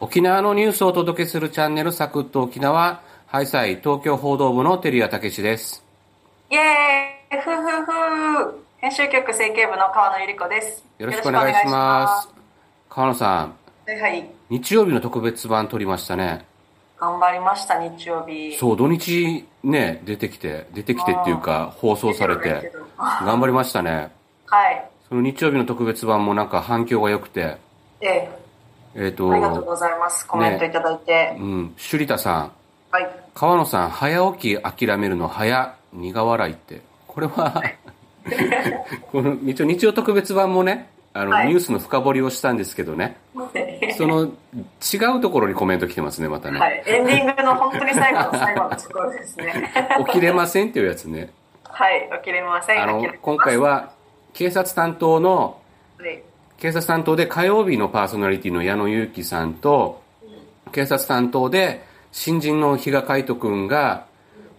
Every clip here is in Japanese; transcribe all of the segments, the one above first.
沖縄のニュースをお届けするチャンネルサクッと沖縄、ハイサイ東京報道部の照屋武です。イエーイふふふ編集局整形部の川野ゆり子です。よろしくお願いします。川野さん。はいはい。日曜日の特別版撮りましたね。頑張りました、日曜日。そう、土日ね、出てきて、出てきてっていうか、放送されて、頑張りましたね。はい。その日曜日の特別版もなんか反響が良くて、ええ、えっ、と、ありがとうございます。コメントいただいて。うん、首里田さん、はい。川野さん、早起き諦めるの早、苦笑いって。これは、この一応日曜特別版もね、あの、はいニュースの深掘りをしたんですけどね、その違うところにコメント来てますね、またね。はい。エンディングの本当に最後の最後のところですね。起きれませんっていうやつね。はい。起きれません。あの今回は警察担当の、はい。警察担当で火曜日のパーソナリティの矢野祐樹さんと、警察担当で新人の比嘉海斗くんが、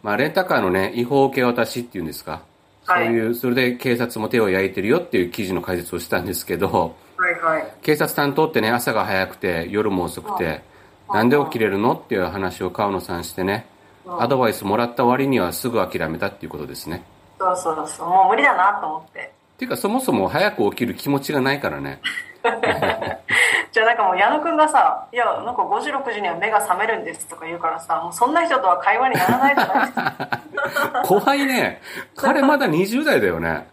まあ、レンタカーのね、違法受け渡しっていうんですか。そうはいいう、それで警察も手を焼いてるよっていう記事の解説をしたんですけど、はいはい。警察担当ってね、朝が早くて、夜も遅くて、なんで起きれるのっていう話を川野さんしてね、アドバイスもらった割にはすぐ諦めたっていうことですね。そうそうそう。もう無理だなと思って。っていうか、そもそも早く起きる気持ちがないからね。じゃあなんかもう矢野くんがさ、いや、なんか5時6時には目が覚めるんですとか言うからさ、もうそんな人とは会話にならないじゃないですか。怖いね。彼まだ20代だよね。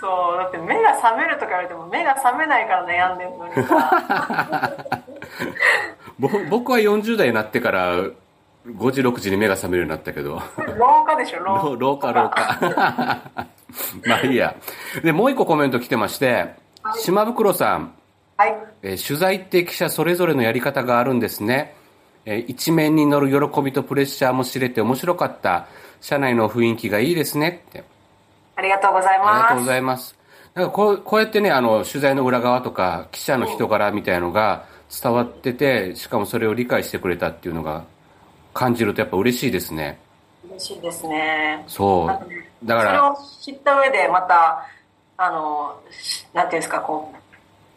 そう、だって目が覚めるとか言われても目が覚めないから悩んでんのにさ。ぼ僕は40代になってから5時6時に目が覚めるようになったけど。廊下でしょ、廊下。廊廊下廊下。まあいいや。でもう一個コメント来てまして島袋さん、はい。えー取材って記者それぞれのやり方があるんですね、えー一面に乗る喜びとプレッシャーも知れて面白かった。社内の雰囲気がいいですね。って。ありがとうございあります。がとうございます。なんかこうこうやってね、あの、取材の裏側とか、記者の人柄みたいのが伝わってて、しかもそれを理解してくれたっていうのが感じるとやっぱ嬉しいですね。嬉しいですね。そう。だから、それを知った上でまた、あの、しなんていうんですか、こう、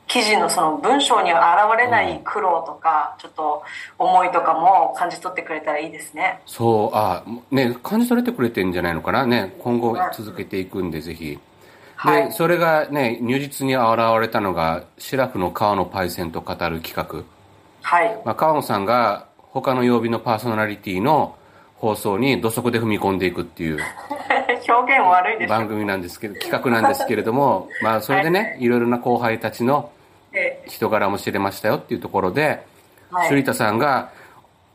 記事のその文章には現れない苦労とか、ちょっと思いとかも感じ取ってくれたらいいですね。そう、あ、ね、感じ取れてくれてんじゃないのかな。ね、今後続けていくんで、ぜひ。で、はいそれがね、如実に現れたのが、シラフの川野パイセンと語る企画。はい。まあ、川野さんが他の曜日のパーソナリティの放送に土足で踏み込んでいくっていう 表現悪いでしょ。番組なんですけど、企画なんですけれども、まあ、それでね、いろいろな後輩たちのえ人柄も知れましたよっていうところで、はい首里田さんが、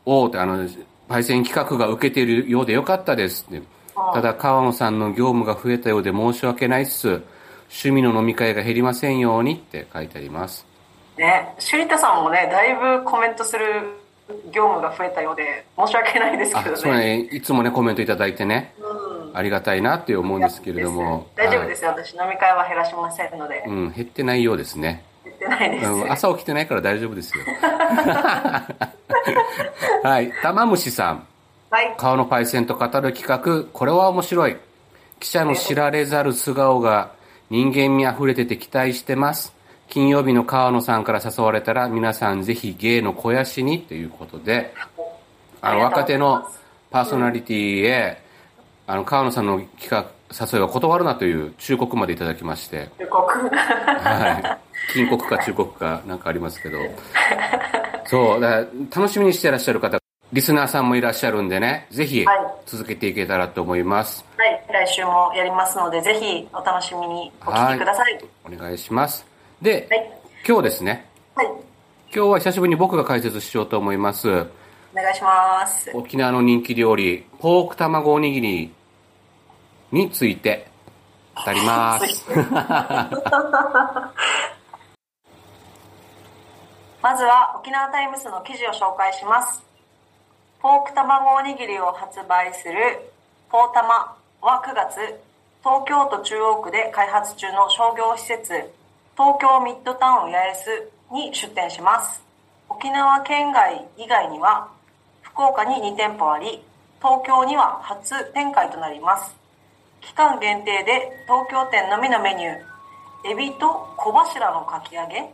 おおって、あの、パイセン企画が受けているようでよかったですって。ただ、川野さんの業務が増えたようで申し訳ないっす。趣味の飲み会が減りませんようにって書いてあります。ね、首里田さんもね、だいぶコメントする業務が増えたようで、申し訳ないですあけど、ね。そうね、いつもね、コメントいただいてね、ありがたいなって思うんですけれども。大丈夫ですよ、私飲み会は減らしませんので、うん、減ってないようですね。言ってないです。うん朝起きてないから大丈夫ですよ。はい。玉虫さん。はい。顔のパイセンと語る企画、これは面白い。記者の知られざる素顔が人間味あふれてて期待してます。金曜日の川野さんから誘われたら皆さんぜひ芸の肥やしにということで、あの若手のパーソナリティへ、あの川野さんの企画、誘いは断るなという忠告までいただきまして、予告。はい。金国か忠国かなんかありますけど。そう、だから楽しみにしてらっしゃる方、リスナーさんもいらっしゃるんでね、ぜひはい続けていけたらと思います。はい。来週もやりますので、ぜひお楽しみにお聞きください。お願いします。で、はい。今日ですね、はい。今日は久しぶりに僕が解説しようと思います。お願いします。沖縄の人気料理、ポーク卵おにぎりについて語ります。まずは沖縄タイムスの記事を紹介します。ポーク卵おにぎりを発売するポータマは9月、東京都中央区で開発中の商業施設、東京ミッドタウン八重洲に出店します。沖縄県外以外には、福岡に2店舗あり、東京には初展開となります。期間限定で東京店のみのメニュー、エビと小柱のかき揚げ、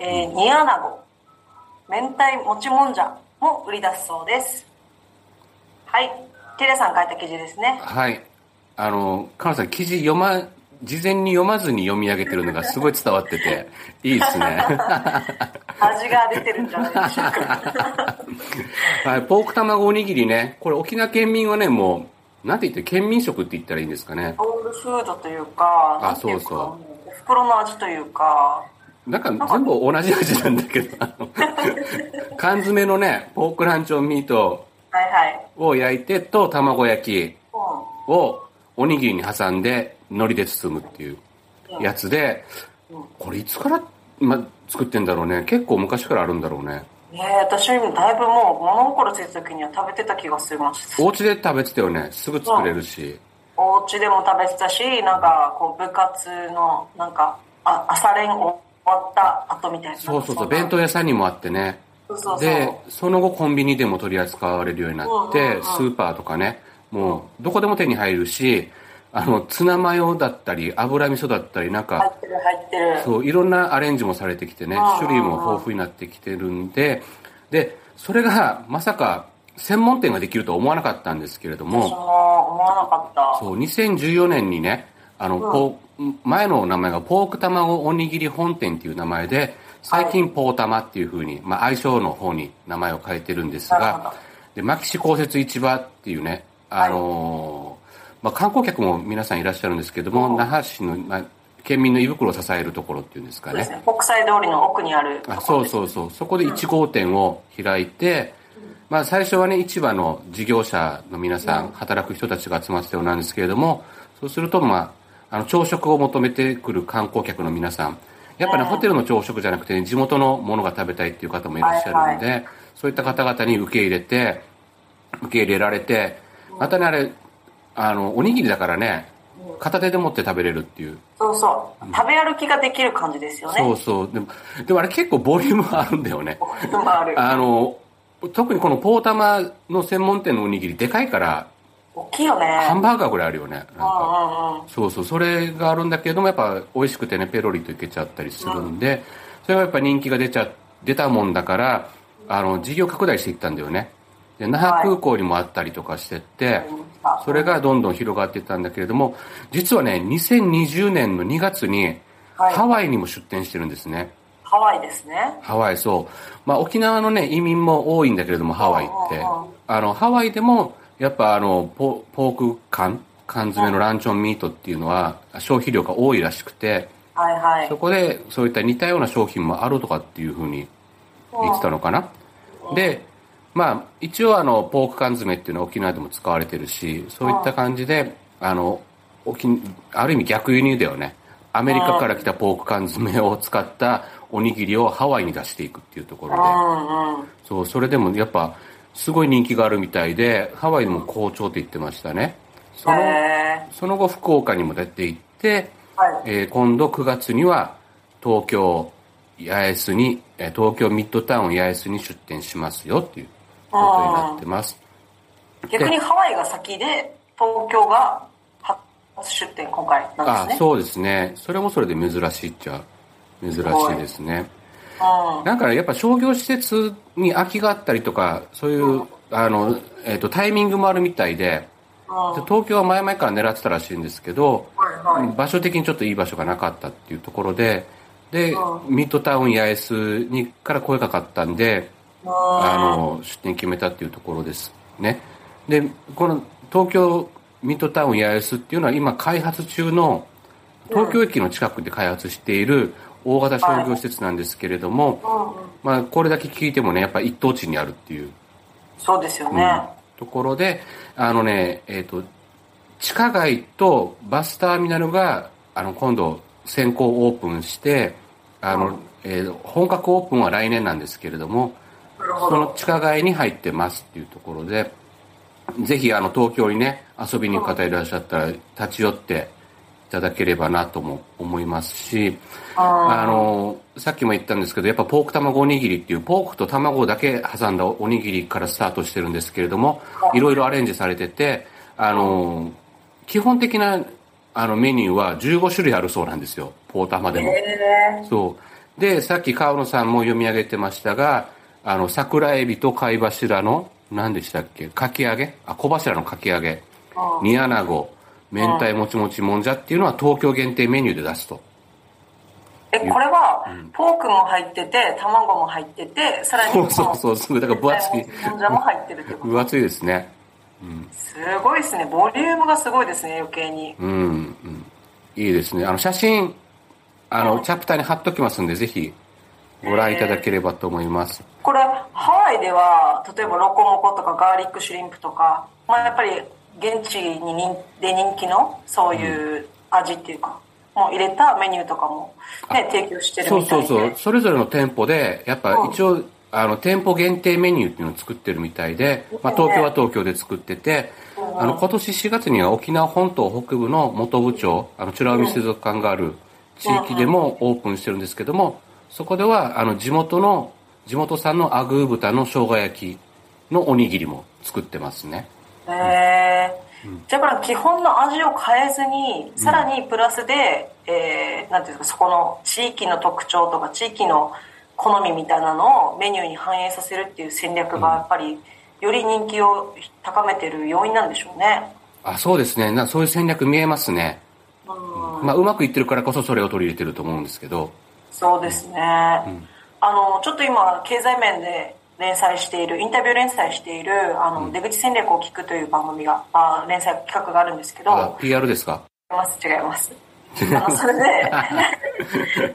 えー、煮アナゴ、明太もちもんじゃも売り出すそうです。はい。テレさん書いた記事ですね。はい。あの、カナさん、記事読ま、事前に読まずに読み上げてるのがすごい伝わってて、いいですね。味が出てるんじゃないでしょうか。はい、ポーク卵おにぎりね。これ沖縄県民はね、もう、なんて言って、県民食って言ったらいいんですかね。ソウルフードというか、あそうそうもお袋の味というか、なんか全部同じ味なんだけど、缶詰のね、ポークランチョンミート。を焼いてと卵焼きうをおにぎりに挟んで海苔で包むっていうやつで、これいつから、ま、作ってんだろうね。結構昔からあるんだろうね。ん。ねえ、私だいぶもう物心ついた時には食べてた気がします。お家で食べてたよね。すぐ作れるし。お家でも食べてたし、なんかこう部活の、なんか、あ朝練終わった後みたいな。そうそうそう。弁当屋さんにもあってね。そう。で、その後コンビニでも取り扱われるようになって、スーパーとかね、もうどこでも手に入るし、あの、ツナマヨだったり、油味噌だったり、なんか、入ってる入ってる。そう、いろんなアレンジもされてきてね種類も豊富になってきてるんで、で、それがまさか専門店ができるとは思わなかったんですけれど私も、も思わなかった。そう、2014年にね、あの、ポー前の名前がポーク卵おにぎり本店っていう名前で、最近ポータマっていう風に、まあ相性の方に名前を変えてるんですなるほど。が、で、牧師公設市場っていうね、あのーまあ観光客も皆さんいらっしゃるんですけども、うん那覇市の、まあ、県民の胃袋を支えるところっていうんですかね。ね。国際通りの奥にあるとあそう。そうそう。そこで1号店を開いて、まあ最初はね、市場の事業者の皆さん、働く人たちが集まってたようなんですけれども、そうするとまあ、あの、朝食を求めてくる観光客の皆さん、やっぱね、うんホテルの朝食じゃなくて、ね、地元のものが食べたいっていう方もいらっしゃるので、そういった方々に受け入れて、受け入れられて、またね、あれ、あの、おにぎりだからね、片手で持って食べれるっていう。そうそう。食べ歩きができる感じですよね。そうそう。でも、でもあれ結構ボリュームあるんだよね。まあある。あの、特にこのポータマの専門店のおにぎりでかいから、大きいよね。ハンバーガーぐらいあるよね。なんうんか。うんうん。そうそう、それがあるんだけども、やっぱ美味しくてね、ペロリといけちゃったりするんで、それがやっぱ人気が出ちゃ、出たもんだから、あの、事業拡大していったんだよね。で、那覇空港にもあったりとかしてって、それがどんどん広がっていったんだけれども、実はね、2020年の2月に、はいハワイにも出店してるんですね。ハワイですね。ハワイ、そう。まあ、沖縄のね、移民も多いんだけれども、ハワイって。あの、ハワイでも、やっぱあの、ポポーク缶、缶詰のランチョンミートっていうのは、消費量が多いらしくて、はいはいそ。こで、そういった似たような商品もあるとかっていうふうに言ってたのかな。で、まあ、一応あの、ポーク缶詰っていうのは沖縄でも使われてるし、そういった感じで、あの、沖、ある意味逆輸入だよね。アメリカから来たポーク缶詰を使ったおにぎりをハワイに出していくっていうところで。そう、それでもやっぱ、すごい人気があるみたいで、ハワイでも好調って言ってましたね。その、へその後福岡にも出て行って、はいえー今度9月には東京八重洲に、えー東京ミッドタウン八重洲に出店しますよっていうことになってます。ー逆にハワイが先で、東京が初出店今回なんですね。あそうですね。それもそれで珍しいっちゃ珍しいですね。うん。なんかねやっぱ商業施設に空きがあったりとか、そういう、あの、えっ、と、タイミングもあるみたいで、東京は前々から狙ってたらしいんですけど、はいはい。場所的にちょっといい場所がなかったっていうところで、で、うミッドタウン八重洲にから声かかったんで、あの、出店決めたっていうところですね。で、この東京ミッドタウン八重洲っていうのは今開発中の、東京駅の近くで開発している大型商業施設なんですけれども、うんうんまあこれだけ聞いてもね、やっぱ一等地にあるっていうそうですよね。ところで、あのね、えっ、と、地下街とバスターミナルが、あの、今度先行オープンして、あの、えー本格オープンは来年なんですけれども。その地下街に入ってますっていうところで、ぜひあの東京にね、遊びに行く方いらっしゃったら立ち寄っていただければなとも思いますし、あの、さっきも言ったんですけど、やっぱポーク卵おにぎりっていう、ポークと卵だけ挟んだおにぎりからスタートしてるんですけれども、いろいろアレンジされてて、あの、基本的なあのメニューは15種類あるそうなんですよ、ポータマでも。へそう。で、さっき川野さんも読み上げてましたが、あの、桜エビと貝柱の、何でしたっけ？かき揚げ？あ、小柱のかき揚げ。うん煮穴子、明太もちもちもんじゃっていうのは東京限定メニューで出すと。え、これは、ポークも入ってて、卵も入ってて、さらにそうそうそう、すごい、だから分厚い。もんじゃも入ってるってこと分厚いですね。すごいですね。ボリュームがすごいですね、余計に。うん、うん。いいですね。あの、写真、あの、チャプターに貼っときますんで、ぜひ、ご覧いただければと思います。これ、ハワイでは、例えばロコモコとかガーリックシュリンプとか、まあやっぱり現地に人で人気のそういう味っていうか、もう入れたメニューとかもね、提供してるそうみたいで。そうそう。それぞれの店舗で、やっぱ一応、あの、店舗限定メニューっていうのを作ってるみたいで、まあ、東京は東京で作ってて、あの、今年4月には沖縄本島北部の元部町、あの、美ら海水族館がある地域でもオープンしてるんですけども、そこでは、あの、地元の、地元産のアグー豚の生姜焼きのおにぎりも作ってますね。へえじゃあこれ基本の味を変えずに、さらにプラスで、えー、なんていうんですか、そこの地域の特徴とか地域の好みみたいなのをメニューに反映させるっていう戦略がやっぱり、より人気を高めてる要因なんでしょうね。あ、そうですね。なそういう戦略見えますね。うんまあ、うまくいってるからこそそれを取り入れてると思うんですけど。そうですね。あの、ちょっと今、経済面で連載している、インタビュー連載している、あの、出口戦略を聞くという番組が、あ連載企画があるんですけど、あ、PR ですか？違います、違います。あの、それで、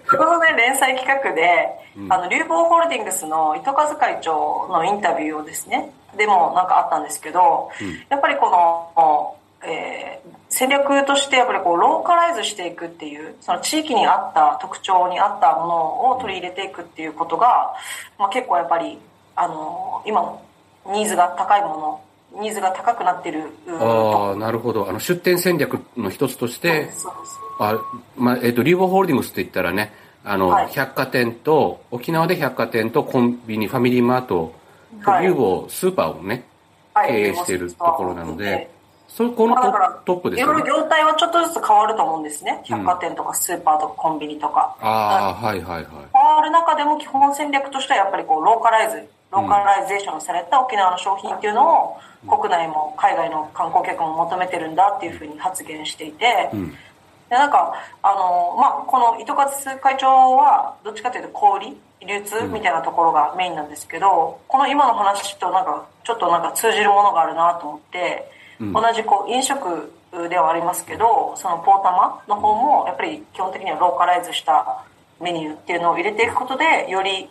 このね、連載企画で、あの、流房ホールディングスの糸数会長のインタビューをですね、でもなんかあったんですけど、やっぱりこの、えー戦略としてやっぱりこうローカライズしていくっていうその地域に合った特徴に合ったものを取り入れていくっていうことが、まあ、結構やっぱりあの今のニーズが高いものニーズが高くなってるうんああ、なるほど。あの、出店戦略の一つとして、あ、まあ、えっ、と、リウボウホールディングスって言ったらね、あの、はい。百貨店と、沖縄で百貨店とコンビニ、ファミリーマート、はいリウボウスーパーをね、はい。経営しているところなので、そこのトップですよねいろい。ろ業態はちょっとずつ変わると思うんですね。百貨店とかスーパーとかコンビニとか。ああ、はいはいはい。変わる中でも基本戦略としてはやっぱりこうローカライズ、ローカライゼーションされた沖縄の商品っていうのを国内も海外の観光客も求めてるんだっていうふうに発言していて、でなんか、あの、まあ、この糸数会長はどっちかというと小売り、流通みたいなところがメインなんですけど、この今の話となんかちょっとなんか通じるものがあるなと思って、同じこう飲食ではありますけど、そのポータマの方もやっぱり基本的にはローカライズしたメニューっていうのを入れていくことで、より、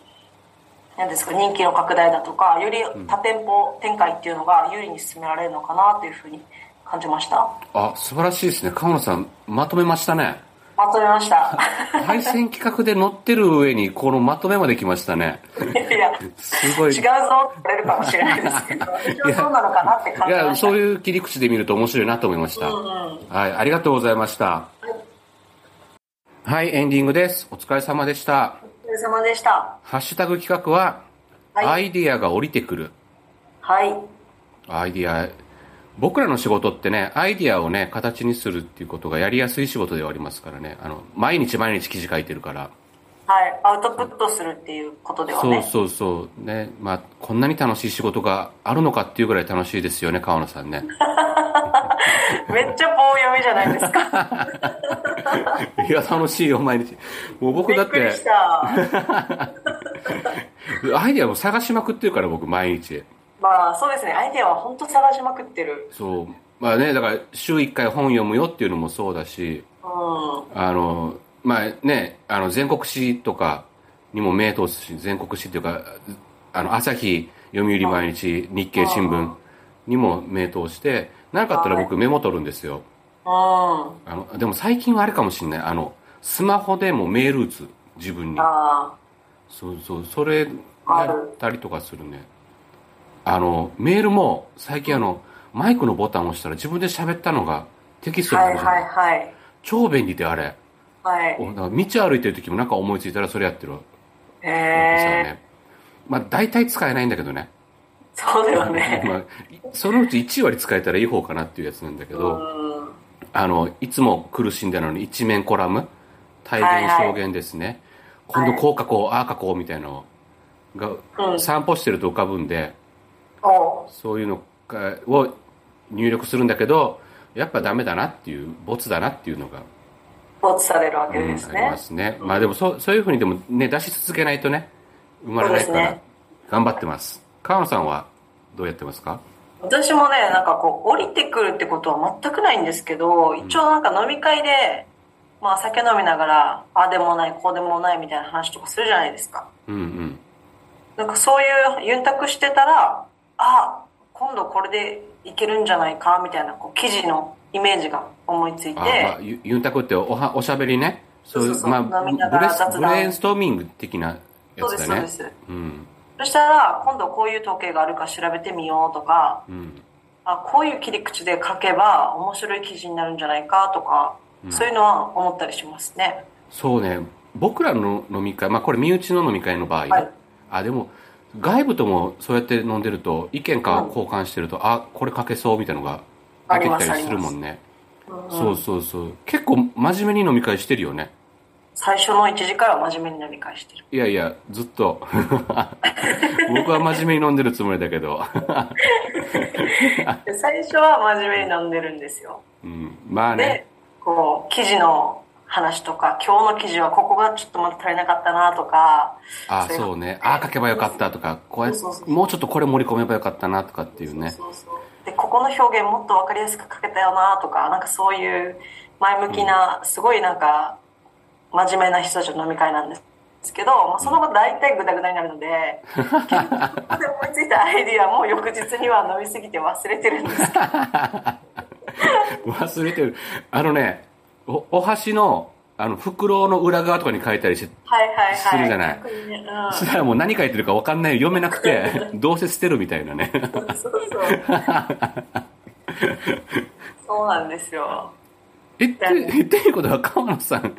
なんですか、人気の拡大だとか、より多店舗展開っていうのが有利に進められるのかなというふうに感じました。あ、素晴らしいですね。川野さん、まとめましたね。まとめました。配線企画で載ってる上に、このまとめまで来ましたね。いや、すごい。違うぞって言われるかもしれないですけど、一応そうなのかなって感いや、じました。そういう切り口で見ると面白いなと思いました。はい、ありがとうございました。はい、エンディングです。お疲れ様でした。お疲れ様でした。ハッシュタグ企画は、はいアイディアが降りてくる。はい。アイディア、僕らの仕事ってね、アイディアをね、形にするっていうことがやりやすい仕事ではありますからね。あの、毎日毎日記事書いてるから。はい。アウトプットするっていうことではそうね。そうそう。ね、まあ、こんなに楽しい仕事があるのかっていうぐらい楽しいですよね、川野さんね。めっちゃ棒読みじゃないですか。いや、楽しいよ、毎日。もう僕だってびっくりし、た。アイディアを探しまくってるから、僕、毎日。まあそうですね。アイデアは本当探しまくってる。そう。まあね、だから、週1回本読むよっていうのもそうだし、うん。あの、まあね、あの、全国紙とかにも目通すし、全国紙っていうか、あの、朝日、読売毎日、日経新聞にも目通して、なかったら僕メモ取るんですよ。うん。あの、でも最近はあれかもしれない。あの、スマホでもメール打つ。自分に。あそうそう、それやったりとかするね。あの、メールも最近あの、マイクのボタンを押したら自分で喋ったのがテキスあ。トになはいるじゃない、はいはい。超便利であれ。はい。道歩いてる時もなんか思いついたらそれやってるへえ。ね。まあ大体使えないんだけどね。そうだよね。まあ、そのうち1割使えたらいい方かなっていうやつなんだけど、うん。あの、いつも苦しんでるのに一面コラム、体現はいはい証言ですね。今度こう書こう、ああ書こうみたいなのをが散歩してると浮かぶんで、そういうのがを入力するんだけど、やっぱダメだなっていう、ボツだなっていうのが、没されるわけうんですねありま。すね。まあでもそう、そういうふうにでもね、出し続けないとね、生まれないから頑張ってます。川野さんはどうやってますか？私もね、なんかこう、降りてくるってことは全くないんですけど、一応なんか飲み会で、まあ酒飲みながら、ああでもない、こうでもないみたいな話とかするじゃないですか。うんうん。なんかそういうユンタクしてたら、あ、今度これでいけるんじゃないかみたいなこう記事のイメージが思いついて、あまあ、ユユンタクっておはおしゃべりね。そういう、そうそうそうまあ、ブレスブレインストーミング的なやそうです、そうつだねで。す。うん。そしたら、今度こういう統計があるか調べてみようとか、うん。あこういう切り口で書けば面白い記事になるんじゃないかとか、そういうのは思ったりしますね。そうね、僕らの飲み会、まあこれ身内の飲み会の場合、はいあ、でも、外部ともそうやって飲んでると、意見か交換してると、あ、これ書けそうみたいなのが出てきたりするもんね。そうそうそう。結構真面目に飲み会してるよね。最初の1時から真面目に飲み会してる。いやいや、ずっと。僕は真面目に飲んでるつもりだけど。で 最初は真面目に飲んでるんですよ。うん、まあねで。、こう、記事の話とか、今日の記事はここがちょっとまだ足りなかったなとか、あ、そういうそうね。あ、書けばよかったとか、こうやってもうちょっとこれ盛り込めばよかったなとかっていうね。そうそうでここの表現もっと分かりやすく書けたよなとかなんかそういう前向きな、すごいなんか真面目な人たちの飲み会なんですけど、まあ、その後大体グダグダになるので結局ここで思いついたアイディアも翌日には飲みすぎて忘れてるんですけど 忘れてる。あのね、お、お箸の、あの、袋の裏側とかに書いたりして、はいはいはい。するじゃない。ね。うん。そしたらもう何書いてるか分かんない、読めなくて、どうせ捨てるみたいなね。そうそうそう。なんですよ。え、って、えっていうことは、川野さん、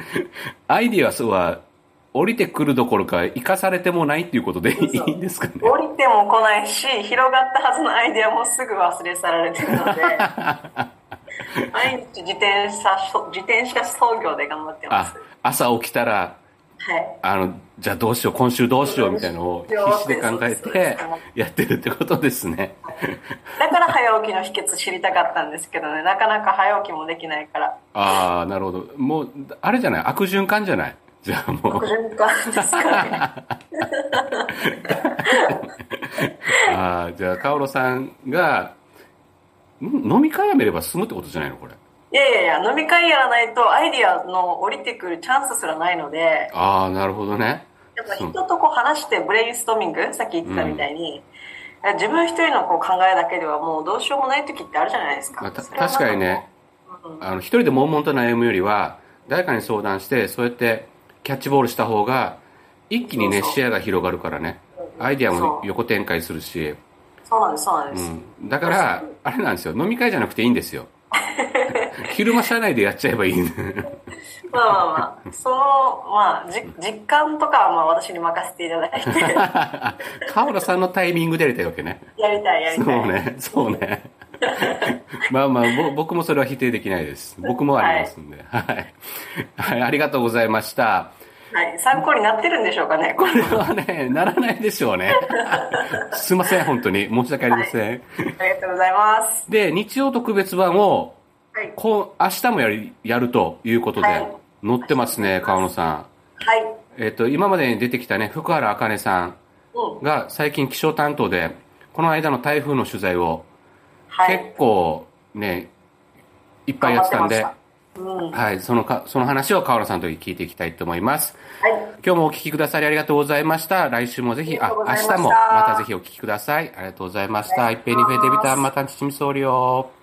アイディアは、降りてくるどころか、生かされてもないっていうことでいいんですかね？降りても来ないし広がったはずのアイデアもすぐ忘れ去られてるので毎日自転車自転車操業で頑張ってまあす、朝起きたら、はい。あの、じゃあどうしよう、今週どうしようみたいなのを必死で考えてやってるってことですね。だから早起きの秘訣知りたかったんですけどね。なかなか早起きもできないから。ああ、なるほど。もう、あれじゃない？悪循環じゃない？じゃあもう。悪。循環ですかね。ああ、じゃあ、カオロさんが、ん飲み会やめれば済むってことじゃないのこれ。いやいやいや飲み会やらないとアイディアの降りてくるチャンスすらないのでああ、なるほどね。やっぱ人とこう話してブレインストーミングさっき言ってたみたいに、自分一人のこう考えだけではもうどうしようもない時ってあるじゃないですか。まあたそれはなん確かにね、あの、一人で悶々と悩むよりは、誰かに相談して、そうやってキャッチボールした方が、一気にね、視野が広がるからね。アイディアも横展開するし、そうなんです、そうなんでうす。ん。だから、あれなんですよ。飲み会じゃなくていいんですよ。昼間社内でやっちゃえばいい。まあまあまあ、その、まあ、じ実感とかはまあ私に任せていただいて、河原さんのタイミングでやりたいわけね。やりたい、やりそうたい。ね、そうね。まあまあ、ぼ僕もそれは否定できないです。僕もありますんで。はい。はい、ありがとうございました。はい、参考になってるんでしょうかね、これ。はね、ならないでしょうね。すいません、本当に。申し訳ありません。ありがとうございます。で、日曜特別版を、はい。こう、明日もやり、やるということで、はい載ってますね、川野さん。はい。えっ、と、今までに出てきたね、福原茜さんうん。が最近気象担当で、この間の台風の取材をはい。結構ね、いっぱいやってたんで、うん。はい、そのか、その話を川野さんと聞いていきたいと思います。はい。今日もお聞きくださりありがとうございました。来週もぜひ、あ、明日もまたぜひお聞きください。ありがとうございました。いっぺんに増えてみた、またちちみそうりよ。